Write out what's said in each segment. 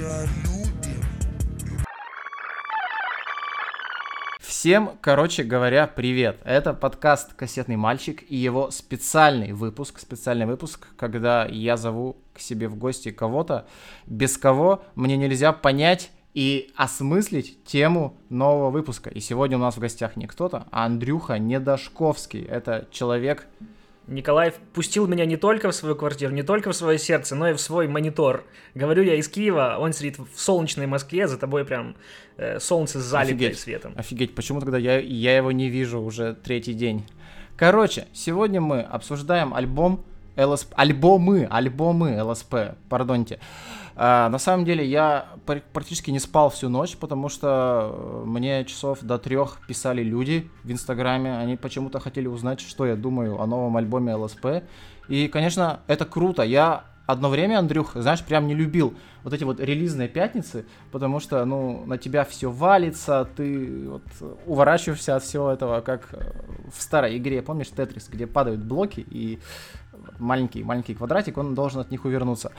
тебя любим. Всем, короче говоря, привет. Это подкаст «Кассетный мальчик» и его специальный выпуск, специальный выпуск, когда я зову к себе в гости кого-то, без кого мне нельзя понять и осмыслить тему нового выпуска. И сегодня у нас в гостях не кто-то, а Андрюха Недошковский. Это человек, Николай впустил меня не только в свою квартиру, не только в свое сердце, но и в свой монитор. Говорю я из Киева, он сидит в солнечной Москве, за тобой прям э, солнце Офигеть. светом. Офигеть, почему тогда я, я его не вижу уже третий день? Короче, сегодня мы обсуждаем альбом ЛСП, альбомы, альбомы ЛСП, пардоньте. А, на самом деле я пр- практически не спал всю ночь, потому что э, мне часов до трех писали люди в Инстаграме, они почему-то хотели узнать, что я думаю о новом альбоме ЛСП. И, конечно, это круто. Я одно время, Андрюх, знаешь, прям не любил вот эти вот релизные пятницы, потому что, ну, на тебя все валится, ты вот уворачиваешься от всего этого, как э, в старой игре, помнишь, Тетрис, где падают блоки и маленький маленький квадратик, он должен от них увернуться.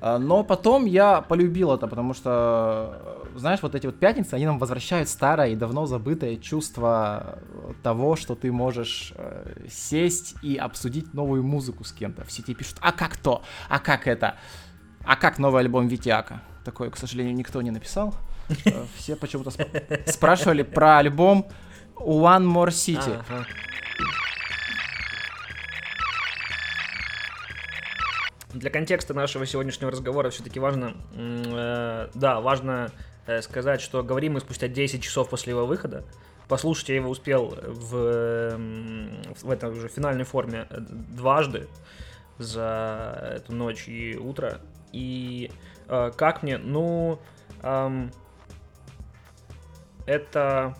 А, Но потом я полюбил это, потому что, знаешь, вот эти вот пятницы, они нам возвращают старое и давно забытое чувство того, что ты можешь э, сесть и обсудить новую музыку с кем-то. В сети пишут, а как то, а как это, а как новый альбом Витяка. Такое, к сожалению, никто не написал. Э, Все почему-то спра- спрашивали про альбом One More City. Ага. Для контекста нашего сегодняшнего разговора все-таки важно, э, да, важно э, сказать, что говорим мы спустя 10 часов после его выхода. Послушать я его успел в, в этой уже финальной форме э, дважды за эту ночь и утро. И э, как мне, ну, ам, это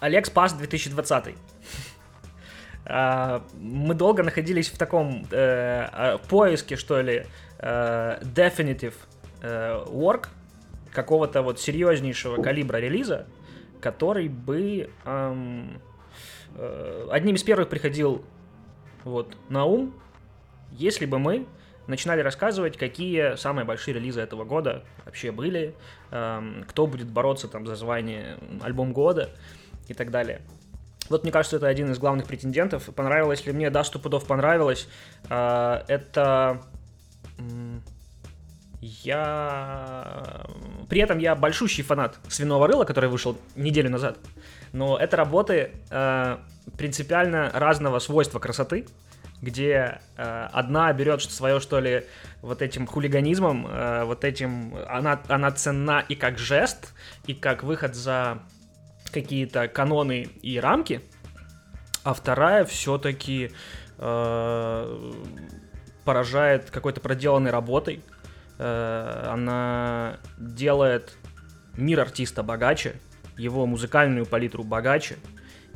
Олег Спас 2020. А, Мы долго находились в таком э, а, поиске, что ли, э, definitive э, work, какого-то вот серьезнейшего калибра релиза, который бы ам, э, одним из первых приходил вот на ум, если бы мы начинали рассказывать, какие самые большие релизы этого года вообще были, ам, кто будет бороться там за звание альбом года и так далее. Вот мне кажется, это один из главных претендентов. Понравилось ли мне? Да, сто пудов понравилось. А, Это... Я... При этом я большущий фанат «Свиного рыла», который вышел неделю назад. Но это работы э, принципиально разного свойства красоты, где э, одна берет свое, что ли, вот этим хулиганизмом, э, вот этим... Она, она ценна и как жест, и как выход за какие-то каноны и рамки, а вторая все-таки поражает какой-то проделанной работой. Э, она делает мир артиста богаче, его музыкальную палитру богаче,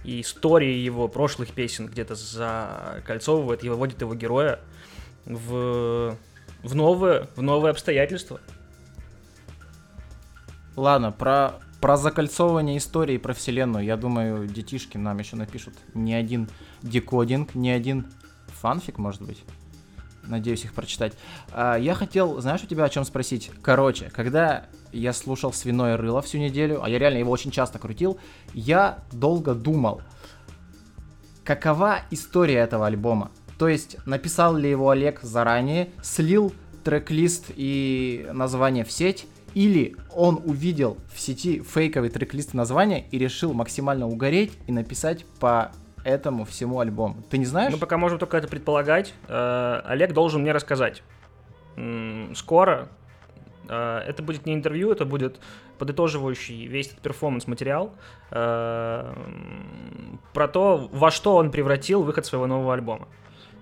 и истории его прошлых песен где-то закольцовывает и выводит его героя в, в, новые, в новые обстоятельства. Ладно, про, про закольцовывание истории про вселенную, я думаю, детишки нам еще напишут не один декодинг, не один фанфик, может быть. Надеюсь их прочитать. А, я хотел, знаешь, у тебя о чем спросить? Короче, когда я слушал «Свиное рыло» всю неделю, а я реально его очень часто крутил, я долго думал, какова история этого альбома. То есть, написал ли его Олег заранее, слил трек-лист и название в сеть, или он увидел в сети фейковый трек-лист и название и решил максимально угореть и написать по этому всему альбому. Ты не знаешь? Мы пока можем только это предполагать. Э, Олег должен мне рассказать. Скоро. Э, Это будет не интервью, это будет подытоживающий весь этот перформанс материал э, про то, во что он превратил выход своего нового альбома.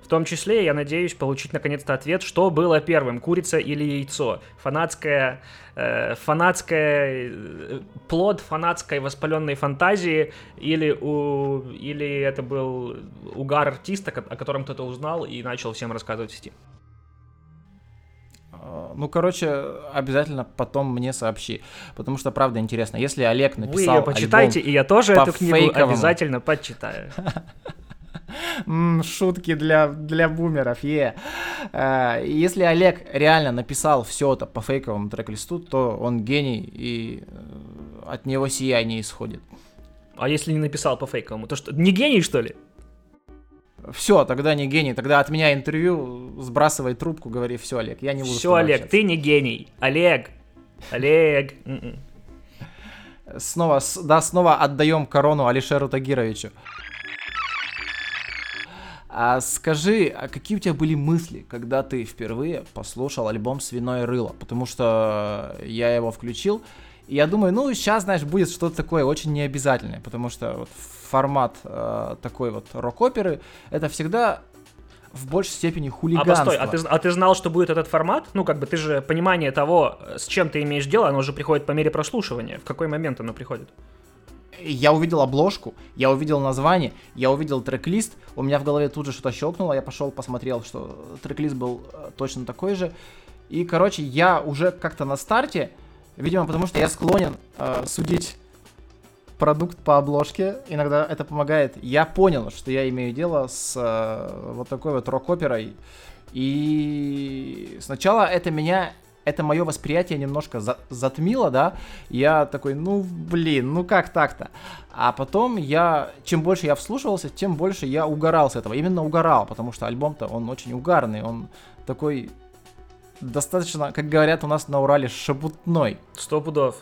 В том числе, я надеюсь получить наконец-то ответ, что было первым, курица или яйцо. Фанатская, э, фанатская, э, плод фанатской воспаленной фантазии или, у, или это был угар артиста, о котором кто-то узнал и начал всем рассказывать в сети. Э, Ну, короче, обязательно потом мне сообщи. Потому что, правда, интересно. Если Олег Вы написал ее почитайте, и я тоже по эту книгу фейковому. обязательно почитаю. Шутки для, для бумеров, е. Yeah. Если Олег реально написал все это по фейковому трек-листу, то он гений, и э, от него сияние исходит. А если не написал по фейковому, то что, не гений, что ли? Все, тогда не гений. Тогда от меня интервью, сбрасывай трубку, говори, все, Олег, я не буду Все, Олег, ты не гений. Олег, Олег. М-м. Снова, да, снова отдаем корону Алишеру Тагировичу. А скажи, а какие у тебя были мысли, когда ты впервые послушал альбом «Свиное рыло»? Потому что я его включил, и я думаю, ну, сейчас, знаешь, будет что-то такое очень необязательное, потому что вот формат э, такой вот рок-оперы, это всегда в большей степени хулиганство. А постой, а ты, а ты знал, что будет этот формат? Ну, как бы ты же понимание того, с чем ты имеешь дело, оно же приходит по мере прослушивания. В какой момент оно приходит? Я увидел обложку, я увидел название, я увидел трек-лист, у меня в голове тут же что-то щелкнуло, я пошел посмотрел, что трек-лист был э, точно такой же. И, короче, я уже как-то на старте, видимо, потому что я склонен э, судить продукт по обложке, иногда это помогает. Я понял, что я имею дело с э, вот такой вот рок-оперой. И сначала это меня, это мое восприятие немножко за затмило, да. Я такой, ну блин, ну как так-то? А потом я, чем больше я вслушивался, тем больше я угорал с этого. Именно угорал, потому что альбом-то он очень угарный, он такой достаточно, как говорят у нас на Урале, шабутной. Сто пудов.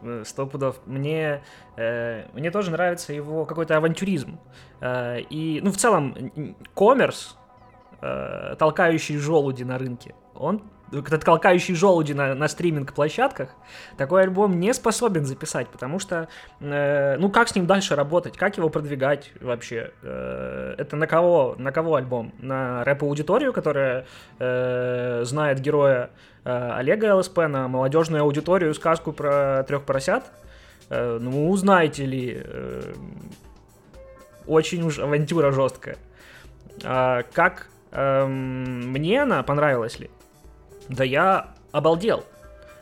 Э, сто пудов. Мне, э, мне тоже нравится его какой-то авантюризм. Э, и, ну, в целом, коммерс, э, толкающий желуди на рынке, он толкающий желуди на, на стриминг-площадках, такой альбом не способен записать, потому что, э, ну, как с ним дальше работать, как его продвигать вообще? Э, это на кого, на кого альбом? На рэп-аудиторию, которая э, знает героя э, Олега ЛСП, на молодежную аудиторию сказку про трех поросят? Э, ну, узнаете ли, э, очень уж авантюра жесткая. А, как эм, мне она понравилась ли? Да я обалдел.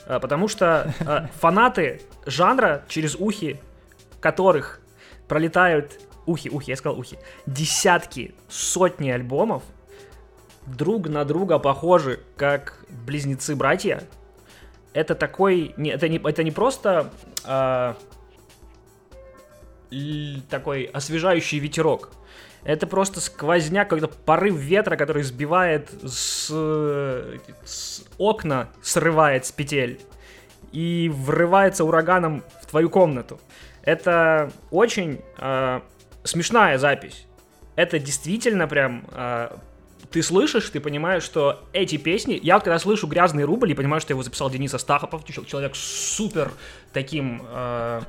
А, потому что а, фанаты жанра, через ухи которых пролетают ухи, ухи, я сказал ухи, десятки, сотни альбомов, друг на друга похожи, как близнецы-братья. Это такой, не, это не, это не просто э, такой освежающий ветерок. Это просто сквозняк, какой-то порыв ветра, который сбивает с, с окна, срывает с петель и врывается ураганом в твою комнату. Это очень э, смешная запись. Это действительно прям э, ты слышишь, ты понимаешь, что эти песни... Я когда слышу «Грязный рубль» и понимаю, что его записал Денис Астахопов, человек супер таким... Э,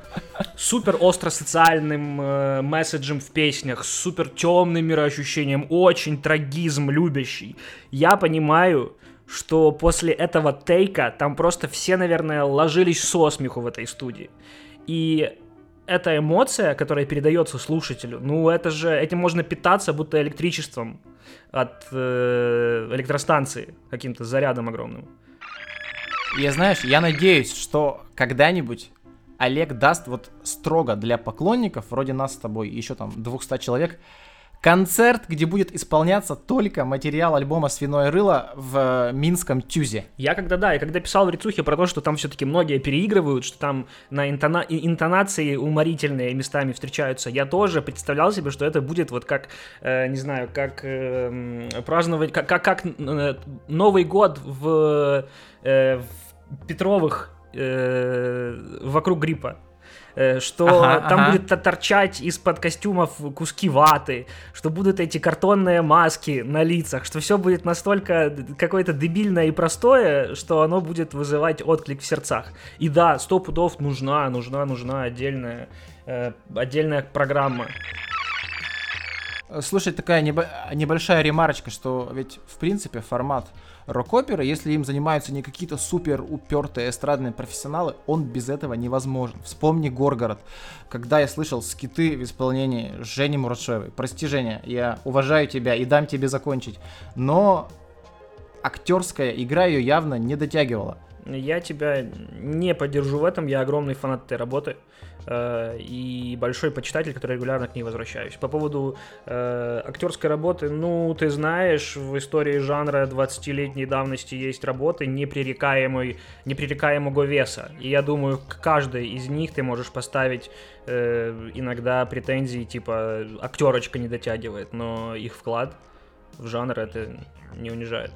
супер остро социальным э, месседжем в песнях, супер темным мироощущением, очень трагизм любящий. Я понимаю, что после этого тейка там просто все, наверное, ложились со смеху в этой студии. И эта эмоция, которая передается слушателю, ну это же, этим можно питаться будто электричеством от э, электростанции каким-то зарядом огромным. Я знаешь, я надеюсь, что когда-нибудь Олег даст вот строго для поклонников, вроде нас с тобой, еще там 200 человек, концерт, где будет исполняться только материал альбома «Свиное рыло» в э, Минском Тюзе. Я когда, да, я когда писал в Рицухе про то, что там все-таки многие переигрывают, что там на интона... интонации уморительные местами встречаются, я тоже представлял себе, что это будет вот как, э, не знаю, как э, праздновать, как, как, как э, Новый год в, э, в Петровых э, вокруг гриппа. Э, что ага, там ага. будет торчать из-под костюмов куски ваты, что будут эти картонные маски на лицах, что все будет настолько какое-то дебильное и простое, что оно будет вызывать отклик в сердцах. И да, сто пудов нужна, нужна, нужна отдельная, э, отдельная программа. Слушай, такая небольшая ремарочка, что ведь в принципе формат рок-оперы, если им занимаются не какие-то супер упертые эстрадные профессионалы, он без этого невозможен. Вспомни Горгород, когда я слышал скиты в исполнении Жени Мурашевой. Прости, Женя, я уважаю тебя и дам тебе закончить. Но актерская игра ее явно не дотягивала. Я тебя не поддержу в этом, я огромный фанат этой работы. Э, и большой почитатель, который регулярно к ней возвращаюсь. По поводу э, актерской работы, ну, ты знаешь, в истории жанра 20-летней давности есть работы непререкаемой, непререкаемого веса. И я думаю, к каждой из них ты можешь поставить э, иногда претензии, типа, актерочка не дотягивает, но их вклад в жанр это не унижает.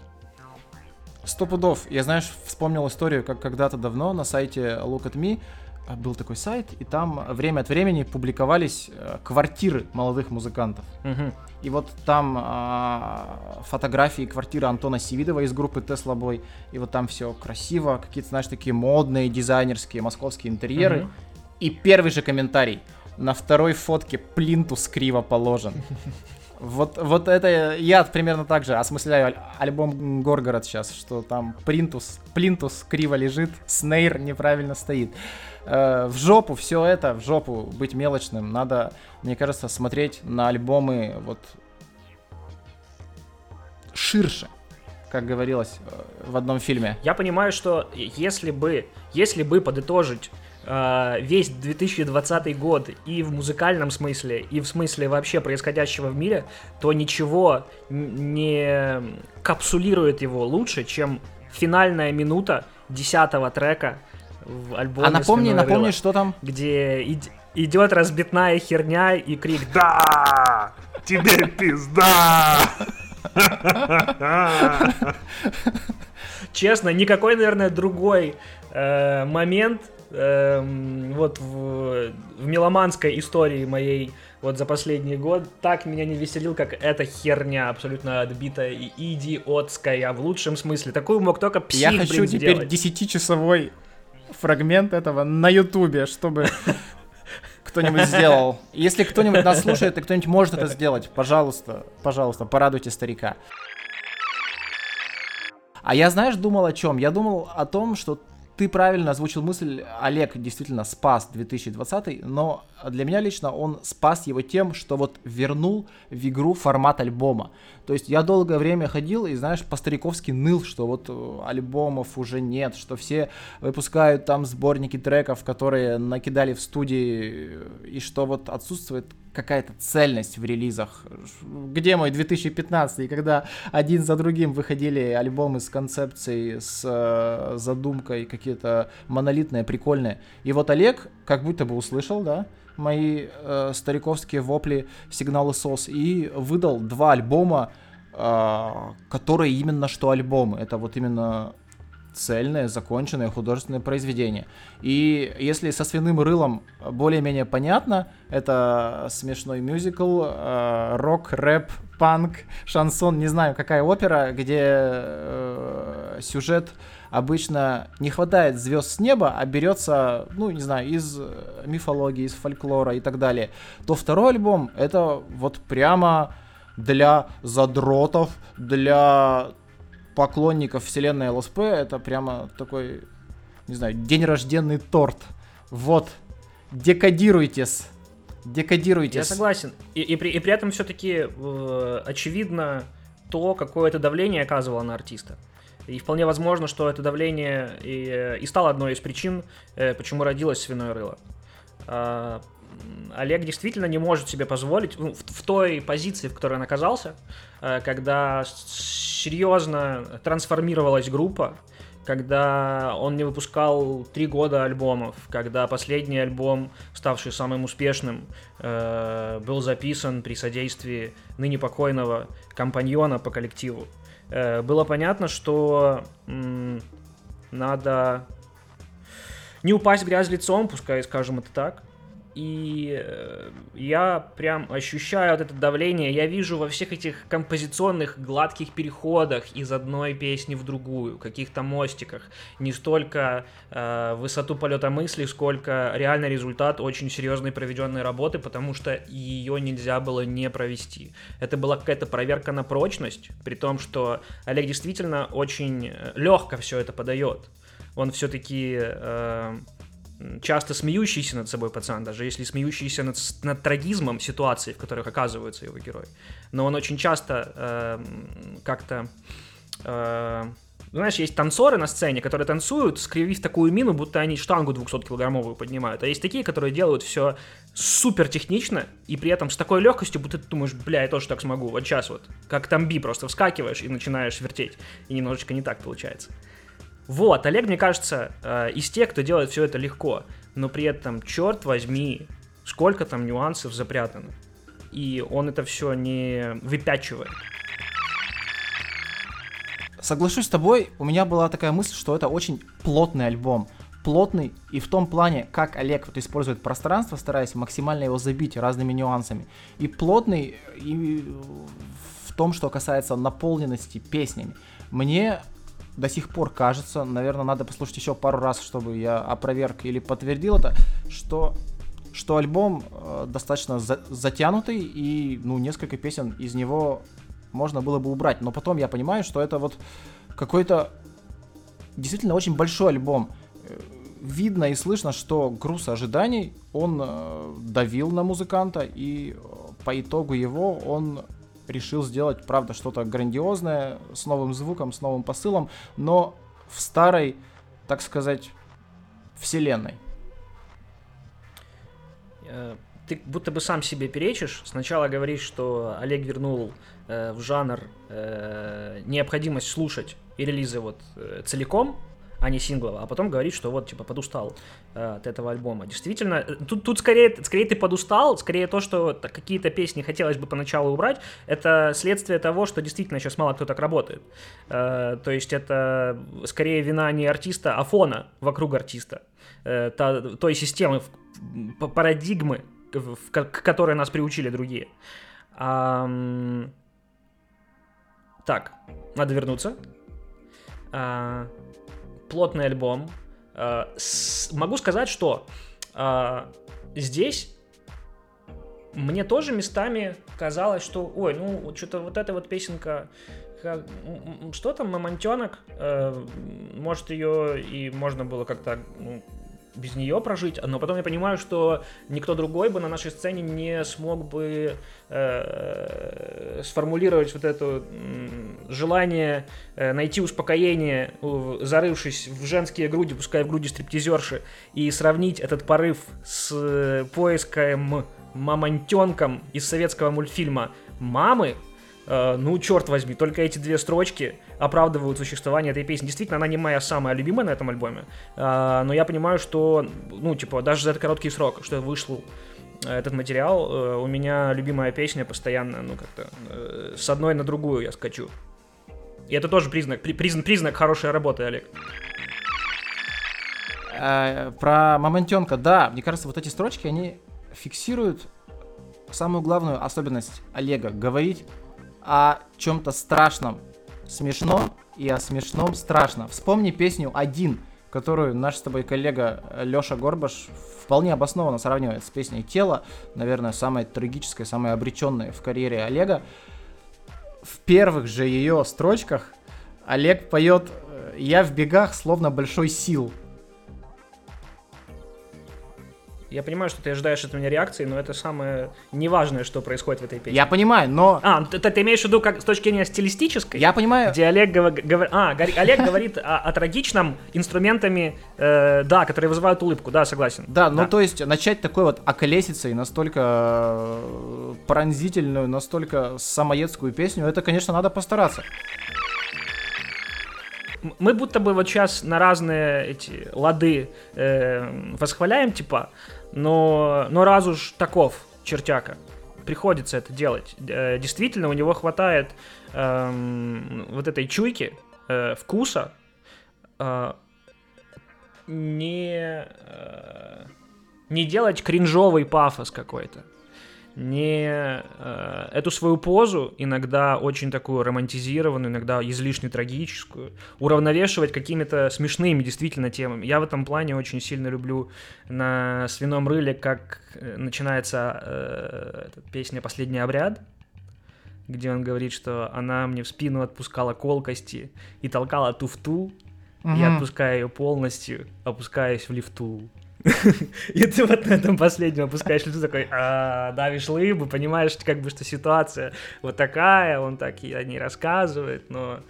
Сто пудов. Я, знаешь, вспомнил историю, как когда-то давно на сайте Look at Me а, был такой сайт, и там время от времени публиковались э, квартиры молодых музыкантов. Угу. И вот там э, фотографии квартиры Антона Сивидова из группы Tesla Boy. И вот там все красиво, какие-то, знаешь, такие модные, дизайнерские московские интерьеры. Угу. И первый же комментарий. На второй фотке плинтус криво положен. Вот, вот это я примерно так же осмысляю альбом Горгород сейчас, что там плинтус, плинтус криво лежит, снейр неправильно стоит. Э, в жопу все это, в жопу быть мелочным. Надо, мне кажется, смотреть на альбомы вот ширше, как говорилось э, в одном фильме. Я понимаю, что если бы, если бы подытожить весь 2020 год и в музыкальном смысле, и в смысле вообще происходящего в мире, то ничего не капсулирует его лучше, чем финальная минута десятого трека в альбоме. А напомни, напомни, что там? Где ид- идет разбитная херня и крик «Да! Тебе пизда!» Честно, никакой, наверное, другой э, момент э, вот в, в меломанской истории моей вот за последний год так меня не веселил, как эта херня абсолютно отбитая и идиотская в лучшем смысле. Такую мог только псих, Я хочу блин, теперь десятичасовой фрагмент этого на ютубе, чтобы кто-нибудь сделал. Если кто-нибудь нас слушает и кто-нибудь может это сделать, пожалуйста, пожалуйста, порадуйте старика. А я, знаешь, думал о чем? Я думал о том, что ты правильно озвучил мысль, Олег действительно спас 2020, но для меня лично он спас его тем, что вот вернул в игру формат альбома. То есть я долгое время ходил и, знаешь, по-стариковски ныл, что вот э, альбомов уже нет, что все выпускают там сборники треков, которые накидали в студии, и что вот отсутствует какая-то цельность в релизах. Где мой 2015, когда один за другим выходили альбомы с концепцией, с э, задумкой, какие-то монолитные, прикольные. И вот Олег как будто бы услышал, да, мои э, стариковские вопли, сигналы СОС, и выдал два альбома, э, которые именно что альбомы. Это вот именно цельное, законченное художественное произведение. И если со свиным рылом более-менее понятно, это смешной мюзикл, э, рок, рэп, панк, шансон, не знаю, какая опера, где э, сюжет обычно не хватает звезд с неба, а берется, ну, не знаю, из мифологии, из фольклора и так далее, то второй альбом это вот прямо для задротов, для поклонников вселенной ЛСП, это прямо такой, не знаю, день рожденный торт. Вот, декодируйтесь. Декодируйтесь. Я согласен. И, и, при, и при этом все-таки э, очевидно то, какое это давление оказывало на артиста. И вполне возможно, что это давление и, и стало одной из причин, э, почему родилось свиное рыло. А, Олег действительно не может себе позволить, ну, в, в той позиции, в которой он оказался, э, когда серьезно трансформировалась группа, когда он не выпускал три года альбомов, когда последний альбом, ставший самым успешным, э, был записан при содействии ныне покойного компаньона по коллективу. Э, было понятно, что надо не упасть в грязь лицом, пускай скажем это так, и э, я прям ощущаю вот это давление, я вижу во всех этих композиционных гладких переходах из одной песни в другую, каких-то мостиках, не столько э, высоту полета мысли, сколько реальный результат очень серьезной проведенной работы, потому что ее нельзя было не провести. Это была какая-то проверка на прочность, при том, что Олег действительно очень э, легко все это подает. Он все-таки... Э, часто смеющийся над собой пацан, даже если смеющийся над, над трагизмом ситуации, в которых оказываются его герои. Но он очень часто э, как-то э, знаешь, есть танцоры на сцене, которые танцуют, скривив такую мину, будто они штангу 200-килограммовую поднимают. А есть такие, которые делают все супер технично, и при этом с такой легкостью, будто ты думаешь, бля, я тоже так смогу, вот сейчас вот. Как тамби, просто вскакиваешь и начинаешь вертеть. И немножечко не так получается. Вот, Олег, мне кажется, э, из тех, кто делает все это легко, но при этом, черт возьми, сколько там нюансов запрятано. И он это все не выпячивает. Соглашусь с тобой, у меня была такая мысль, что это очень плотный альбом. Плотный и в том плане, как Олег вот использует пространство, стараясь максимально его забить разными нюансами. И плотный и в том, что касается наполненности песнями. Мне до сих пор кажется, наверное, надо послушать еще пару раз, чтобы я опроверг или подтвердил это, что что альбом э, достаточно за затянутый и ну несколько песен из него можно было бы убрать. Но потом я понимаю, что это вот какой-то действительно очень большой альбом. Э, видно и слышно, что груз ожиданий, он э, давил на музыканта, и э, по итогу его он решил сделать, правда, что-то грандиозное, с новым звуком, с новым посылом, но в старой, так сказать, вселенной. Ты будто бы сам себе перечишь. Сначала говоришь, что Олег вернул э, в жанр э, необходимость слушать и релизы вот э, целиком, а не синглово, а потом говорит, что вот, типа, подустал э, от этого альбома. Действительно, э, тут, тут скорее, скорее ты подустал, скорее то, что какие-то песни хотелось бы поначалу убрать, это следствие того, что действительно сейчас мало кто так работает. Э, то есть это скорее вина не артиста, а фона вокруг артиста. Э, та, той системы, парадигмы, к которой нас приучили другие. А, так, надо вернуться. А, плотный альбом. С, могу сказать, что а, здесь мне тоже местами казалось, что, ой, ну, что-то вот эта вот песенка, как, что там, мамонтенок, э, может, ее и можно было как-то ну, без нее прожить, но потом я понимаю, что никто другой бы на нашей сцене не смог бы э, сформулировать вот это э, желание э, найти успокоение, зарывшись в женские груди, пускай в груди стриптизерши, и сравнить этот порыв с поиском мамонтенком из советского мультфильма «Мамы», э, ну, черт возьми, только эти две строчки оправдывают существование этой песни. Действительно, она не моя самая любимая на этом альбоме, а, но я понимаю, что, ну, типа, даже за этот короткий срок, что вышел э, этот материал, э, у меня любимая песня постоянно, ну, как-то э, с одной на другую я скачу. И это тоже признак, признак, признак хорошей работы, Олег. Про Мамонтенка, да, мне кажется, вот эти строчки, они фиксируют самую главную особенность Олега, говорить о чем-то страшном, смешно и о смешном страшно. Вспомни песню «Один», которую наш с тобой коллега Леша Горбаш вполне обоснованно сравнивает с песней «Тело», наверное, самой трагической, самой обреченной в карьере Олега. В первых же ее строчках Олег поет «Я в бегах, словно большой сил». Я понимаю, что ты ожидаешь от меня реакции, но это самое неважное, что происходит в этой песне. Я понимаю, но... А, ты, ты имеешь в виду как с точки зрения стилистической? Я понимаю. Где Олег, гов... Гов... а, Олег говорит о, о трагичном инструментами, э, да, которые вызывают улыбку, да, согласен. Да, ну то есть начать такой вот околесицей настолько э, пронзительную, настолько самоедскую песню, это, конечно, надо постараться мы будто бы вот сейчас на разные эти лады э, восхваляем, типа, но, но раз уж таков чертяка, приходится это делать. Э, действительно, у него хватает э, вот этой чуйки, э, вкуса, э, не, э, не делать кринжовый пафос какой-то не э, эту свою позу, иногда очень такую романтизированную, иногда излишне трагическую, уравновешивать какими-то смешными действительно темами. Я в этом плане очень сильно люблю на «Свином рыле», как э, начинается э, песня «Последний обряд», где он говорит, что она мне в спину отпускала колкости и толкала туфту, угу. я отпускаю ее полностью, опускаясь в лифту. И ты вот на этом последнем опускаешь лицо такой, а, давишь лыбу, понимаешь, как бы, что ситуация вот такая, он так и о ней рассказывает, но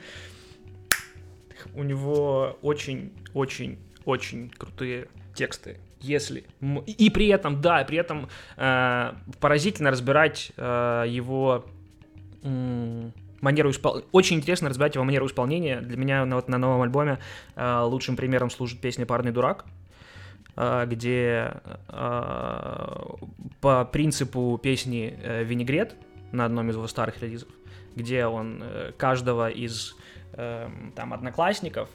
у него очень-очень-очень крутые тексты. Если и при этом, да, при этом э, поразительно разбирать э, его э, манеру исполнения. Очень интересно разбирать его манеру исполнения. Для меня на, вот, на новом альбоме э, лучшим примером служит песня «Парный дурак», где э, по принципу песни э, «Винегрет» на одном из его старых релизов, где он э, каждого из э, там одноклассников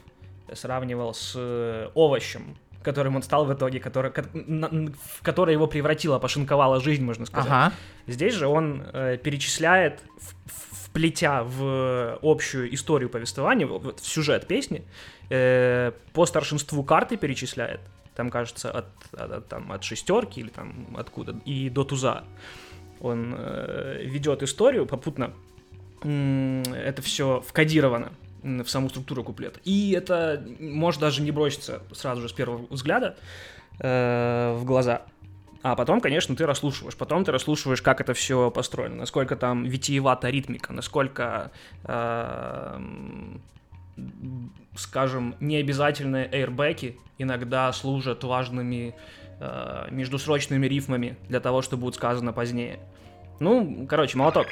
сравнивал с овощем, которым он стал в итоге, который, в которое его превратила, пошинковала жизнь, можно сказать. Ага. Здесь же он э, перечисляет, в, вплетя в общую историю повествования, в, в сюжет песни, э, по старшинству карты перечисляет, там, кажется, от, от, там, от шестерки или там откуда, и до туза. Он э, ведет историю попутно, это все вкодировано в саму структуру куплета. И это может даже не броситься сразу же с первого взгляда э, в глаза. А потом, конечно, ты расслушиваешь. Потом ты расслушиваешь, как это все построено, насколько там витиевата ритмика, насколько, э, скажем, необязательные эйрбеки иногда служат важными э, междусрочными рифмами для того, что будет сказано позднее. Ну, короче, молоток.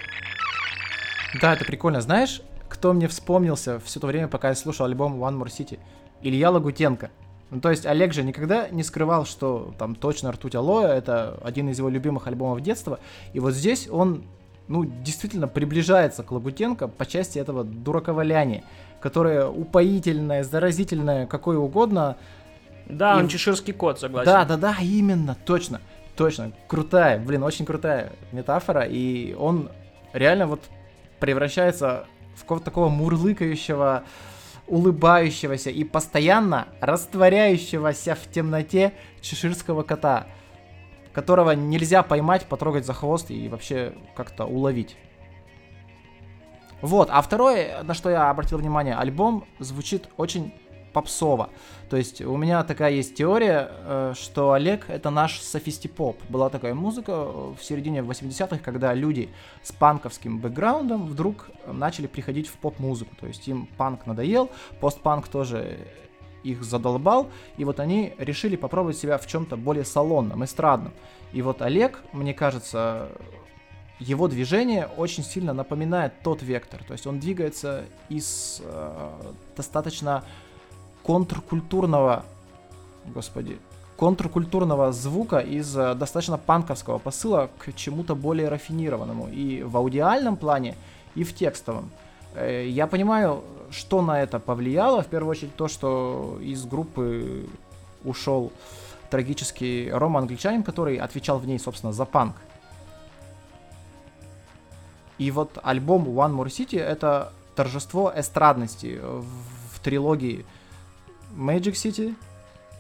Да, это прикольно. Знаешь, кто мне вспомнился все то время, пока я слушал альбом One More City? Илья Лагутенко. Ну, то есть Олег же никогда не скрывал, что там точно «Ртуть Алоэ» — это один из его любимых альбомов детства. И вот здесь он, ну, действительно приближается к Лагутенко по части этого дураковаляния, которое упоительное, заразительное, какое угодно. Да, и... он чеширский кот, согласен. Да, да, да, именно, точно, точно. Крутая, блин, очень крутая метафора. И он реально вот превращается в какого-то такого мурлыкающего, улыбающегося и постоянно растворяющегося в темноте чеширского кота, которого нельзя поймать, потрогать за хвост и вообще как-то уловить. Вот, а второе, на что я обратил внимание, альбом звучит очень попсово. То есть у меня такая есть теория, э, что Олег это наш софистипоп. Была такая музыка в середине 80-х, когда люди с панковским бэкграундом вдруг начали приходить в поп-музыку. То есть им панк надоел, постпанк тоже их задолбал, и вот они решили попробовать себя в чем-то более салонном, эстрадном. И вот Олег, мне кажется, его движение очень сильно напоминает тот вектор. То есть он двигается из э, достаточно контркультурного, господи, контркультурного звука из э, достаточно панковского посыла к чему-то более рафинированному и в аудиальном плане, и в текстовом. Э, я понимаю, что на это повлияло. В первую очередь то, что из группы ушел трагический Рома Англичанин, который отвечал в ней, собственно, за панк. И вот альбом One More City это торжество эстрадности в трилогии Magic City,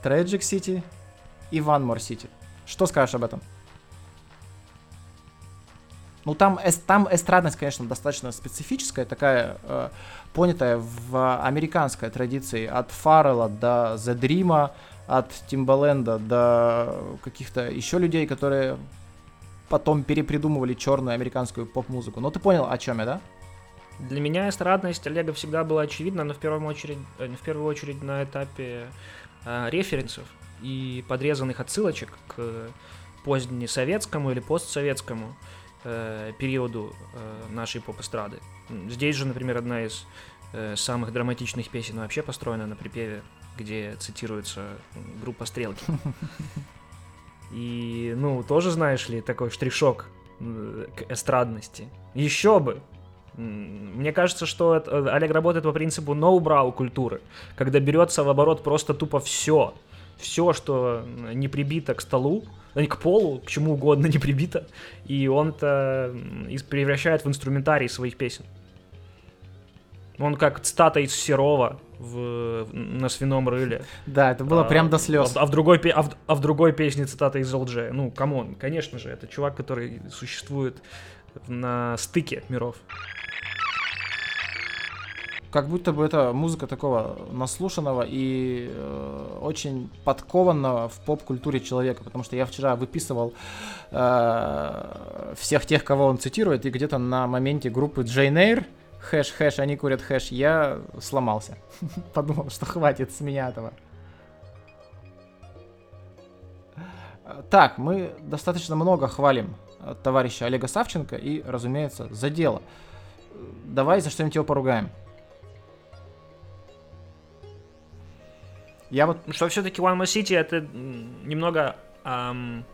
Tragic City и One More City. Что скажешь об этом? Ну, там, эс, там эстрадность, конечно, достаточно специфическая, такая, э, понятая в американской традиции, от Фаррелла до The Dream, от Тимбаленда до каких-то еще людей, которые потом перепридумывали черную американскую поп-музыку. Ну, ты понял, о чем я, да? Для меня эстрадность Олега всегда была очевидна, но в первую очередь, э, в первую очередь на этапе э, референсов и подрезанных отсылочек к позднесоветскому или постсоветскому э, периоду э, нашей поп-эстрады. Здесь же, например, одна из э, самых драматичных песен вообще построена на припеве, где цитируется группа «Стрелки». И, ну, тоже, знаешь ли, такой штришок к эстрадности. Еще бы, мне кажется, что это, э, Олег работает по принципу ноу-брау культуры, когда берется в оборот просто тупо все. Все, что не прибито к столу, э, к полу, к чему угодно не прибито, и он это превращает в инструментарий своих песен. Он как цитата из Серова в, на свином рыле. Да, это было а, прям до слез. А, а, в другой, а, в, а в другой песне цитата из LG. Ну, come on, конечно же, это чувак, который существует на стыке миров как будто бы это музыка такого наслушанного и э, очень подкованного в поп-культуре человека, потому что я вчера выписывал э, всех тех, кого он цитирует, и где-то на моменте группы Джейн Эйр, хэш, хэш, они курят хэш, я сломался. Подумал, что хватит с меня этого. Так, мы достаточно много хвалим товарища Олега Савченко и, разумеется, за дело. Давай за что-нибудь его поругаем. Я вот... Что все-таки One More City это немного эм,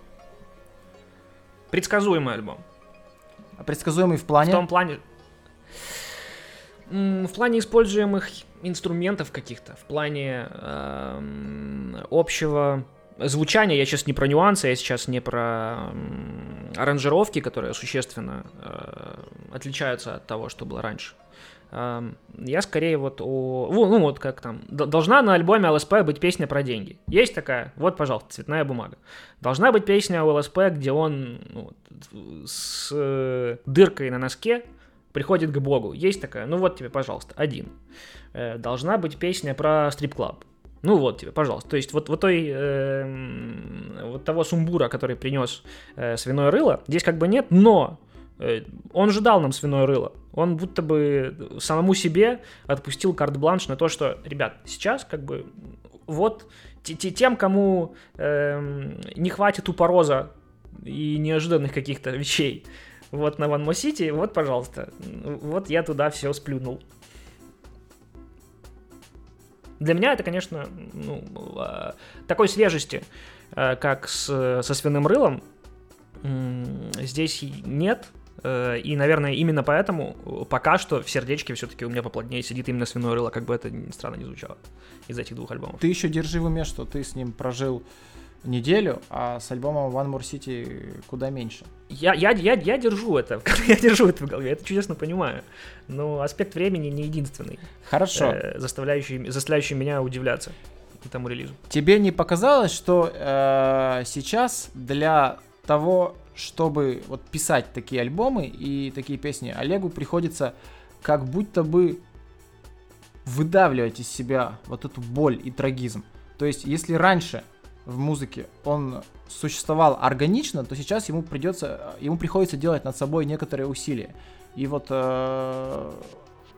предсказуемый альбом. Предсказуемый в плане? В том плане... В плане используемых инструментов каких-то, в плане э, общего звучания, я сейчас не про нюансы, я сейчас не про аранжировки, которые существенно э, отличаются от того, что было раньше. Э, я скорее вот о... Ну, вот как там. Должна на альбоме ЛСП быть песня про деньги. Есть такая? Вот, пожалуйста, цветная бумага. Должна быть песня у ЛСП, где он ну, с э, дыркой на носке приходит к Богу. Есть такая? Ну вот тебе, пожалуйста, один. Э, должна быть песня про стрип-клаб. Ну вот тебе, пожалуйста. То есть вот, вот той, э, вот того сумбура, который принес э, свиное рыло, здесь как бы нет, но э, он же дал нам свиное рыло. Он будто бы самому себе отпустил карт-бланш на то, что, ребят, сейчас как бы вот тем, кому э, не хватит упороза и неожиданных каких-то вещей, вот на Ван Мо Сити, вот, пожалуйста, вот я туда все сплюнул. Для меня это, конечно, ну, а, такой свежести, а, как с, со свиным рылом, здесь нет. Э, и, наверное, именно поэтому пока что в сердечке все-таки у меня поплотнее сидит именно свиное рыло, как бы это странно не звучало из этих двух альбомов. Ты еще держи в уме, что ты с ним прожил неделю, а с альбомом One More City куда меньше. Я, я, я, я держу это, я держу это в голове, я это чудесно понимаю. Но аспект времени не единственный. Хорошо. Э, заставляющий, заставляющий меня удивляться этому релизу. Тебе не показалось, что э, сейчас для того, чтобы вот писать такие альбомы и такие песни, Олегу приходится как будто бы выдавливать из себя вот эту боль и трагизм. То есть, если раньше в музыке, он существовал органично, то сейчас ему придется, ему приходится делать над собой некоторые усилия. И вот э,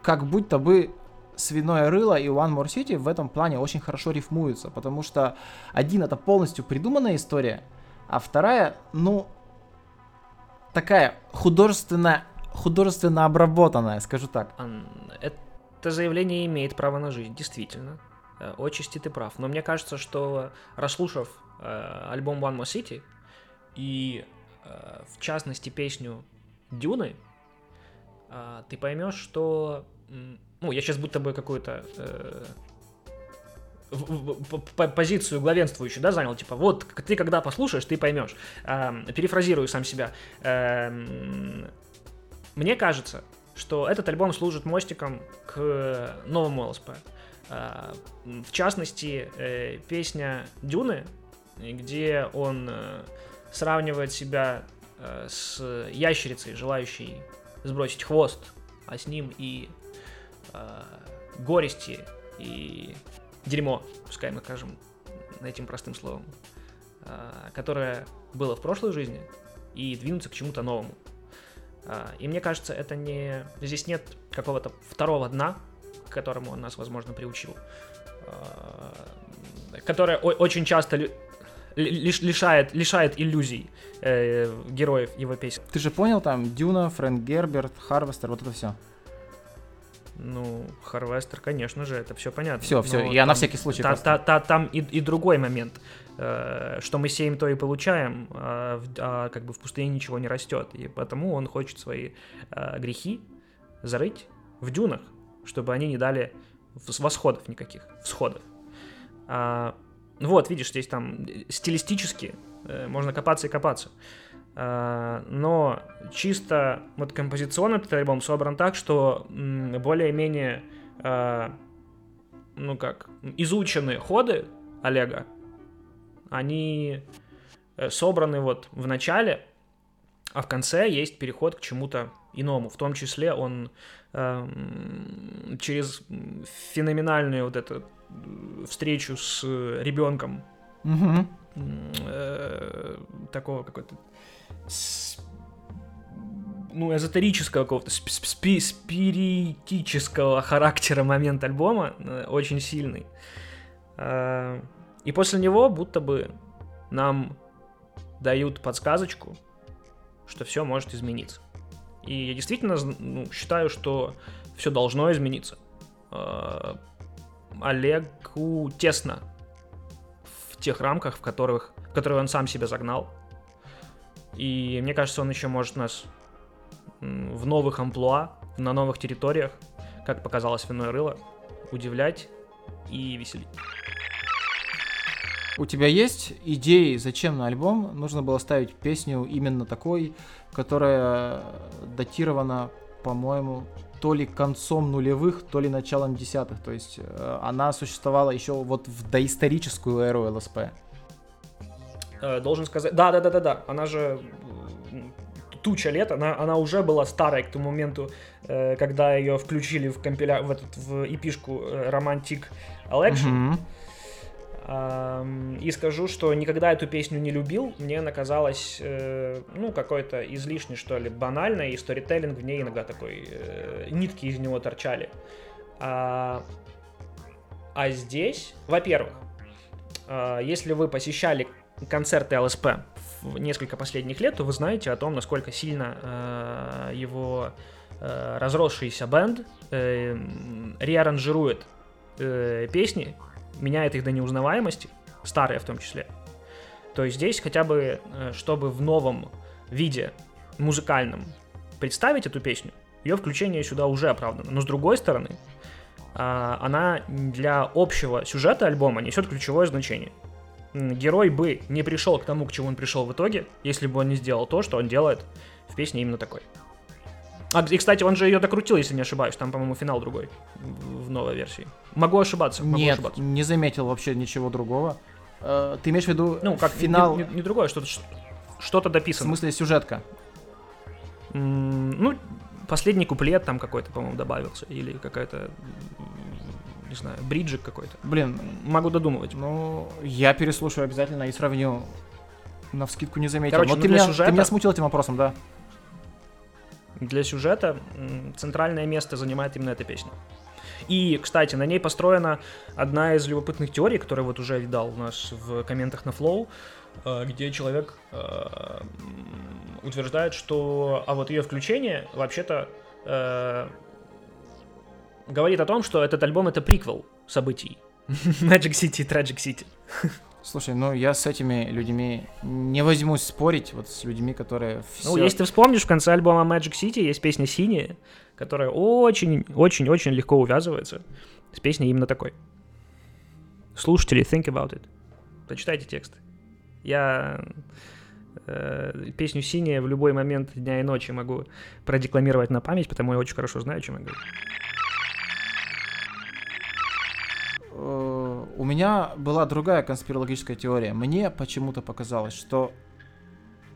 как будто бы свиное рыло и One More City в этом плане очень хорошо рифмуются, потому что один это полностью придуманная история, а вторая, ну, такая художественно, художественно обработанная, скажу так. Это заявление имеет право на жизнь, действительно. Э, отчасти ты прав. Но мне кажется, что расслушав э, альбом One More City и э, в частности песню Дюны, ты поймешь, что... Ну, я сейчас будто бы какую-то позицию главенствующую, да, занял, типа, вот, ты когда послушаешь, ты поймешь. Э, перефразирую сам себя. Э, мне кажется, что этот альбом служит мостиком к новому ЛСП. В частности, э, песня Дюны, где он э, сравнивает себя э, с ящерицей, желающей сбросить хвост, а с ним и горести, и дерьмо, пускай мы скажем этим простым словом, которое было в прошлой жизни, и двинуться к чему-то новому. И мне кажется, это не... Здесь нет какого-то второго дна, к которому он нас, возможно, приучил, а, которая очень часто лишает, лишает иллюзий э, героев его песен. Ты же понял, там, Дюна, Фрэнк Герберт, Харвестер, вот это все. Ну, Харвестер, конечно же, это все понятно. Все, все, я там, на всякий случай. Та, та, та, там и, и другой момент, э, что мы сеем, то и получаем, а, а как бы в пустыне ничего не растет, и потому он хочет свои э, грехи зарыть в дюнах, чтобы они не дали восходов никаких, всходов. А, вот, видишь, здесь там стилистически э, можно копаться и копаться. А, но чисто вот композиционно этот альбом собран так, что более-менее, а, ну как, изученные ходы Олега, они э, собраны вот в начале, а в конце есть переход к чему-то иному. В том числе он э, через феноменальную вот эту встречу с ребенком угу. э, такого какой-то ну, эзотерического какого-то, спи спиритического характера момент альбома, э, очень сильный. Э, и после него будто бы нам дают подсказочку, что все может измениться. И я действительно ну, считаю, что все должно измениться. Э, Олегу тесно в тех рамках, в которых, в которые он сам себя загнал. И мне кажется, он еще может нас в новых амплуа, на новых территориях, как показалось виной рыло, удивлять и веселить. У тебя есть идеи, зачем на альбом нужно было ставить песню именно такой, которая датирована, по-моему, то ли концом нулевых, то ли началом десятых. То есть э, она существовала еще вот в доисторическую эру ЛСП. Э, должен сказать, да, да, да, да, да, она же туча лет, она, она уже была старой к тому моменту, э, когда ее включили в компиля... в, этот, в эпишку Romantic Election. Mm-hmm. И скажу, что никогда эту песню не любил. Мне она казалась, э, ну, какой-то излишне, что ли, банальной, и сторителлинг в ней иногда такой, э, нитки из него торчали. А, а здесь, во-первых, э, если вы посещали концерты ЛСП в несколько последних лет, то вы знаете о том, насколько сильно э, его разросшийся бенд реаранжирует песни меняет их до неузнаваемости, старые в том числе, то здесь хотя бы, э, чтобы в новом виде музыкальном представить эту песню, ее включение сюда уже оправдано. Но с другой стороны, а, она для общего сюжета альбома несет ключевое значение. Герой бы не пришел к тому, к чему он пришел в итоге, если бы он не сделал то, что он делает в песне именно такой. А, и, кстати, он же ее докрутил, если не ошибаюсь. Там, по-моему, финал другой в новой версии. Могу ошибаться. Могу Нет, ошибаться. не заметил вообще ничего другого. Э, ты имеешь в виду ну, как финал? Не, не, не другое, что-то что-то дописано. В смысле сюжетка? Mm, ну, последний куплет там какой-то, по-моему, добавился. Или какая-то не знаю, бриджик какой-то. Блин, могу додумывать. Ну, я переслушаю обязательно и сравню. На вскидку не заметил. Короче, Но ну, ты, меня, сюжета... ты меня смутил этим вопросом, да для сюжета центральное место занимает именно эта песня. И, кстати, на ней построена одна из любопытных теорий, которую вот уже видал у нас в комментах на Flow, э, где человек э, утверждает, что а вот ее включение вообще-то э, говорит о том, что этот альбом это приквел событий Magic City Tragic City. Слушай, ну я с этими людьми не возьмусь спорить, вот с людьми, которые все... Ну, если ты вспомнишь, в конце альбома Magic City есть песня «Синяя», которая очень-очень-очень легко увязывается с песней именно такой. Слушатели, think about it. Почитайте текст. Я э, песню «Синяя» в любой момент дня и ночи могу продекламировать на память, потому я очень хорошо знаю, о чем я говорю. У меня была другая конспирологическая теория. Мне почему-то показалось, что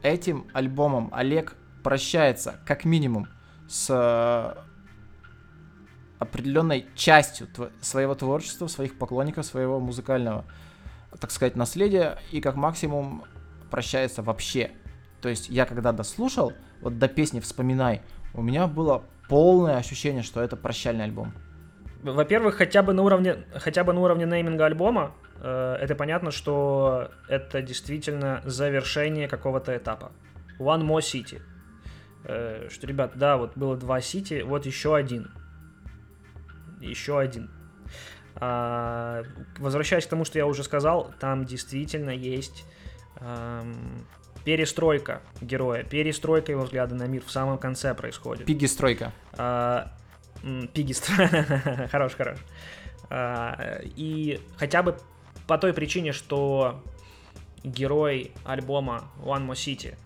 этим альбомом Олег прощается как минимум с э, определенной частью своего творчества, своих поклонников, своего музыкального, так сказать, наследия, и как максимум прощается вообще. То есть я когда дослушал, вот до песни «Вспоминай», у меня было полное ощущение, что это прощальный альбом. Во-первых, хотя бы на уровне, хотя бы на уровне нейминга альбома, э, это понятно, что это действительно завершение какого-то этапа. One more city. Э, что, ребят, да, вот было два сити, вот еще один. Еще один. А, возвращаясь к тому, что я уже сказал, там действительно есть эм, перестройка героя, перестройка его взгляда на мир в самом конце происходит. Пигистройка. А, Пигист. хорош, хорош. А, и хотя бы по той причине, что герой альбома One More City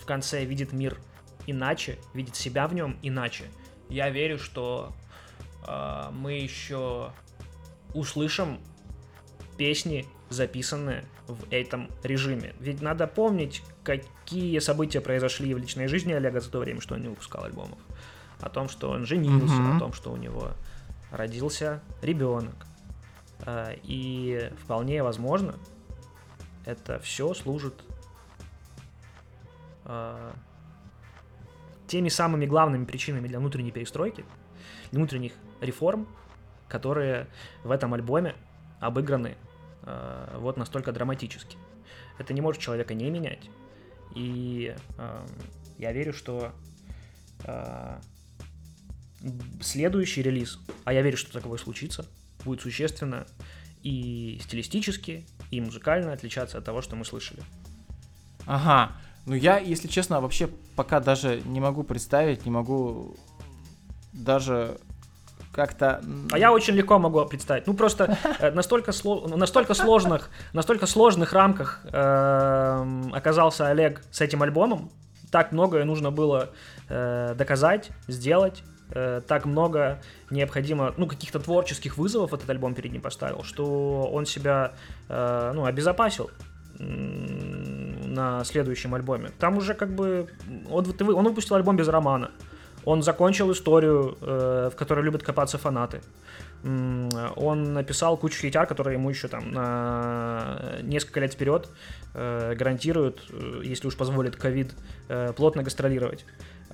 в конце видит мир иначе, видит себя в нем иначе, я верю, что э, мы еще услышим песни, записанные в этом режиме. Ведь надо помнить, какие события произошли в личной жизни Олега за то время, что он не выпускал альбомов о том, что он женился, mm-hmm. о том, что у него родился ребенок. А, и вполне возможно, это все служит а, теми самыми главными причинами для внутренней перестройки, внутренних реформ, которые в этом альбоме обыграны э, вот настолько драматически. Это не может человека не менять. И э, я верю, что э, следующий релиз, а я верю, что такое случится, будет существенно и стилистически, и музыкально отличаться от того, что мы слышали. Ага. Ну я, если честно, вообще пока даже не могу представить, не могу даже как-то... А я очень легко могу представить. Ну просто э, настолько, сло... настолько сложных, настолько сложных рамках э, оказался Олег с этим альбомом. Так многое нужно было э, доказать, сделать. Э, так много необходимо, ну, каких-то творческих вызовов этот альбом перед ним поставил, что он себя, э, ну, обезопасил на следующем альбоме. Там уже как бы он, он выпустил альбом без романа. Он закончил историю, э, в которой любят копаться фанаты. Он написал кучу хитяр, которые ему еще там на несколько лет вперед э, гарантируют, э, если уж позволит ковид, э, плотно гастролировать.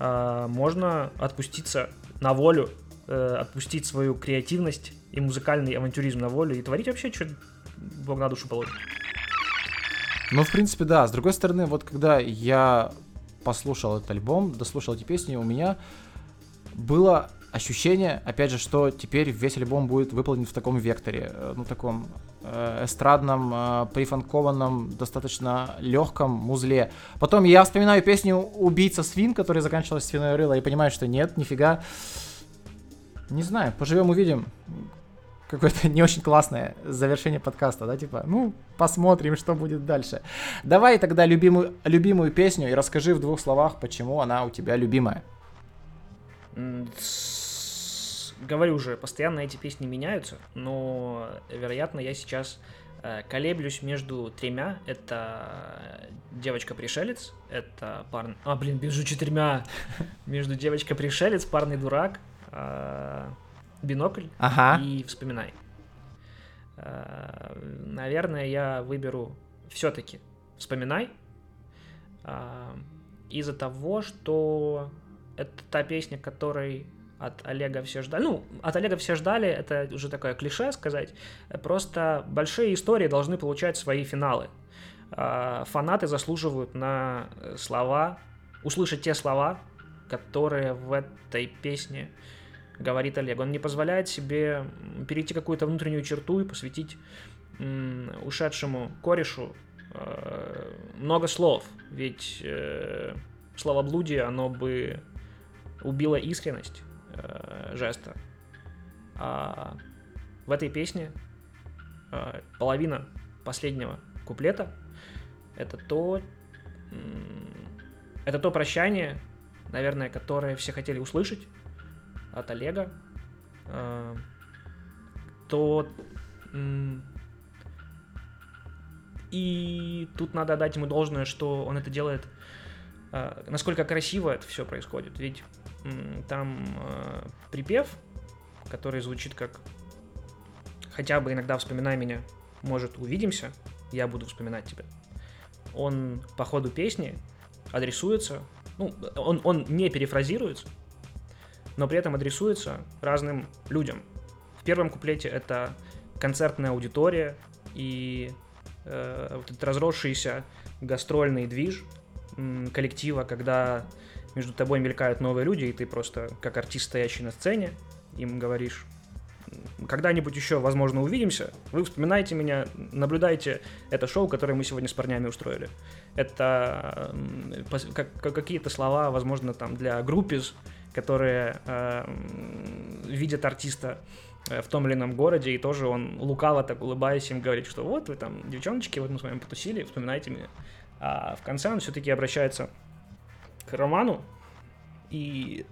А можно отпуститься на волю, э, отпустить свою креативность и музыкальный авантюризм на волю и творить вообще, что Бог на душу положит. Ну, в принципе, да. С другой стороны, вот когда я послушал этот альбом, дослушал эти песни, у меня было ощущение, опять же, что теперь весь альбом будет выполнен в таком векторе, э, ну, таком эстрадном, э, прифанкованном, достаточно легком музле. Потом я вспоминаю песню «Убийца свин», которая заканчивалась свиной рыло, и понимаю, что нет, нифига. Не знаю, поживем увидим. Какое-то не очень классное завершение подкаста, да, типа, ну, посмотрим, что будет дальше. Давай тогда любимую, любимую песню и расскажи в двух словах, почему она у тебя любимая говорю уже, постоянно эти песни меняются, но, вероятно, я сейчас э, колеблюсь между тремя. Это девочка-пришелец, это парный... А, блин, бежу четырьмя. Между девочка-пришелец, парный дурак, э, бинокль ага. и вспоминай. Э, наверное, я выберу все-таки вспоминай. Из-за того, что это та песня, которой от Олега все ждали. Ну, от Олега все ждали, это уже такое клише сказать. Просто большие истории должны получать свои финалы. А, фанаты заслуживают на слова, услышать те слова, которые в этой песне говорит Олег. Он не позволяет себе перейти какую-то внутреннюю черту и посвятить ушедшему корешу э, много слов. Ведь э, словоблудие, оно бы убило искренность э, жеста. А в этой песне э, половина последнего куплета это то, это то прощание, наверное, которое все хотели услышать от Олега. Э, то и тут надо дать ему должное, что он это делает, э, насколько красиво это все происходит. Ведь там э, припев, который звучит как «Хотя бы иногда вспоминай меня, может, увидимся, я буду вспоминать тебя». Он по ходу песни адресуется, ну, он, он не перефразируется, но при этом адресуется разным людям. В первом куплете это концертная аудитория и э, вот этот разросшийся гастрольный движ коллектива, когда между тобой мелькают новые люди, и ты просто, как артист, стоящий на сцене, им говоришь, когда-нибудь еще, возможно, увидимся, вы вспоминайте меня, наблюдайте это шоу, которое мы сегодня с парнями устроили. Это как, какие-то слова, возможно, там для группиз, которые э, видят артиста э, в том или ином городе, и тоже он лукаво так улыбаясь им говорит, что вот вы там, девчоночки, вот мы с вами потусили, вспоминайте меня. А в конце он все-таки обращается к роману, и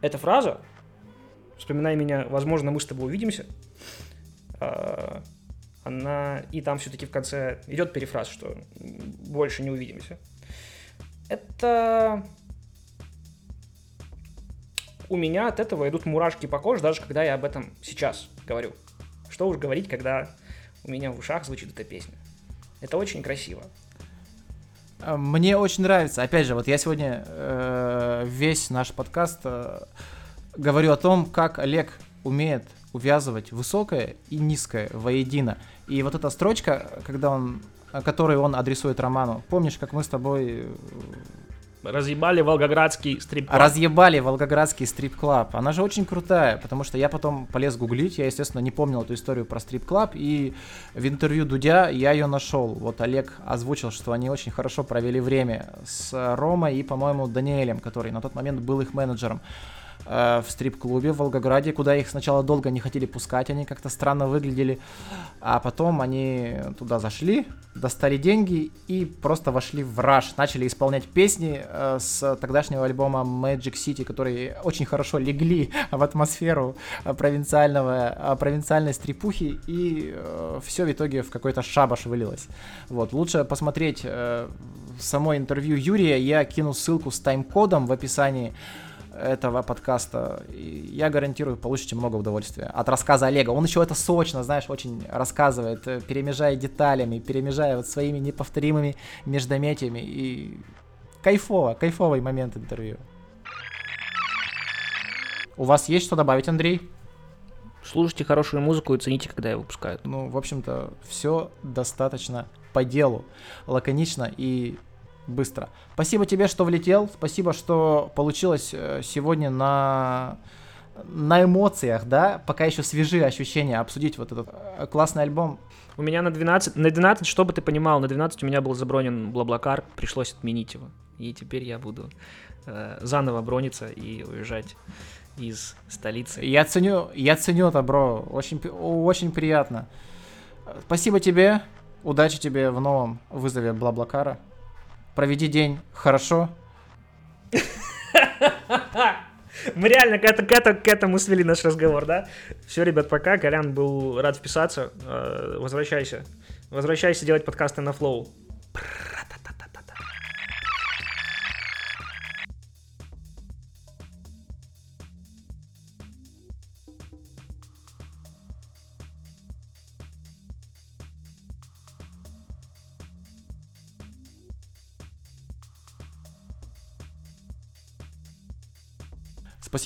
эта фраза «Вспоминай меня, возможно, мы с тобой увидимся», а, она... И там все-таки в конце идет перефраз, что больше не увидимся. Это... У меня от этого идут мурашки по коже, даже когда я об этом сейчас говорю. Что уж говорить, когда у меня в ушах звучит эта песня. Это очень красиво. А, мне очень нравится. Опять же, вот я сегодня э, весь наш подкаст э, говорю о том, как Олег умеет увязывать высокое и низкое воедино. И вот эта строчка, когда он, которую он адресует Роману, помнишь, как мы с тобой э, Разъебали Волгоградский стрип-клаб. Разъебали Волгоградский стрип-клаб. Она же очень крутая, потому что я потом полез гуглить, я, естественно, не помнил эту историю про стрип-клаб, и в интервью Дудя я ее нашел. Вот Олег озвучил, что они очень хорошо провели время с Ромой и, по-моему, Даниэлем, который на тот момент был их менеджером. Э, в стрип-клубе в Волгограде, куда их сначала долго не хотели пускать, они как-то странно выглядели, а потом они туда зашли, достали деньги и просто вошли в раш, начали исполнять песни э, с тогдашнего альбома Magic City, которые очень хорошо легли в атмосферу провинциального, провинциальной стрипухи, и э, все в итоге в какой-то шабаш вылилось. Вот, лучше посмотреть само интервью Юрия, я кину ссылку с тайм-кодом в описании, этого подкаста, я гарантирую, получите много удовольствия от рассказа Олега. Он еще это сочно, знаешь, очень рассказывает, э, перемежая деталями, перемежая вот своими неповторимыми междометиями. И кайфово, кайфовый момент интервью. У вас есть что добавить, Андрей? Слушайте хорошую музыку и цените, когда ее выпускают. Ну, в общем-то, все достаточно по делу, лаконично и быстро. Спасибо тебе, что влетел. Спасибо, что получилось э, сегодня на на эмоциях, да, пока еще свежие ощущения, обсудить вот этот э, классный альбом. У меня на 12, на 12, чтобы ты понимал, на 12 у меня был забронен Блаблакар, пришлось отменить его. И теперь я буду э, заново брониться и уезжать из столицы. Я ценю, я ценю это, бро, очень, очень приятно. Спасибо тебе, удачи тебе в новом вызове Блаблакара проведи день хорошо. Мы реально к, это, к, это, к этому свели наш разговор, да? Все, ребят, пока. Колян был рад вписаться. Э, возвращайся. Возвращайся делать подкасты на флоу.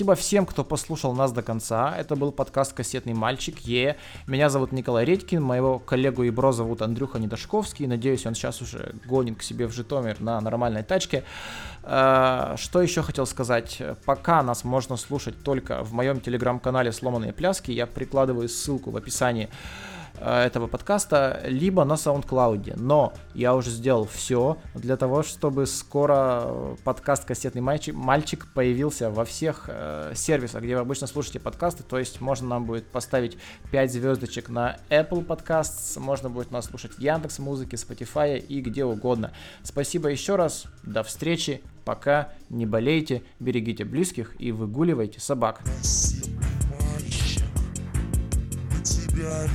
Спасибо всем, кто послушал нас до конца. Это был подкаст «Кассетный мальчик». Е. Меня зовут Николай Редькин, моего коллегу и зовут Андрюха Недошковский. Надеюсь, он сейчас уже гонит к себе в Житомир на нормальной тачке. Э, что еще хотел сказать? Пока нас можно слушать только в моем телеграм-канале «Сломанные пляски». Я прикладываю ссылку в описании этого подкаста, либо на SoundCloud. Но я уже сделал все для того, чтобы скоро подкаст «Кассетный мальчик», мальчик появился во всех э, сервисах, где вы обычно слушаете подкасты. То есть можно нам будет поставить 5 звездочек на Apple Podcasts, можно будет нас слушать Яндекс Музыке, Spotify и где угодно. Спасибо еще раз, до встречи, пока, не болейте, берегите близких и выгуливайте собак. тебя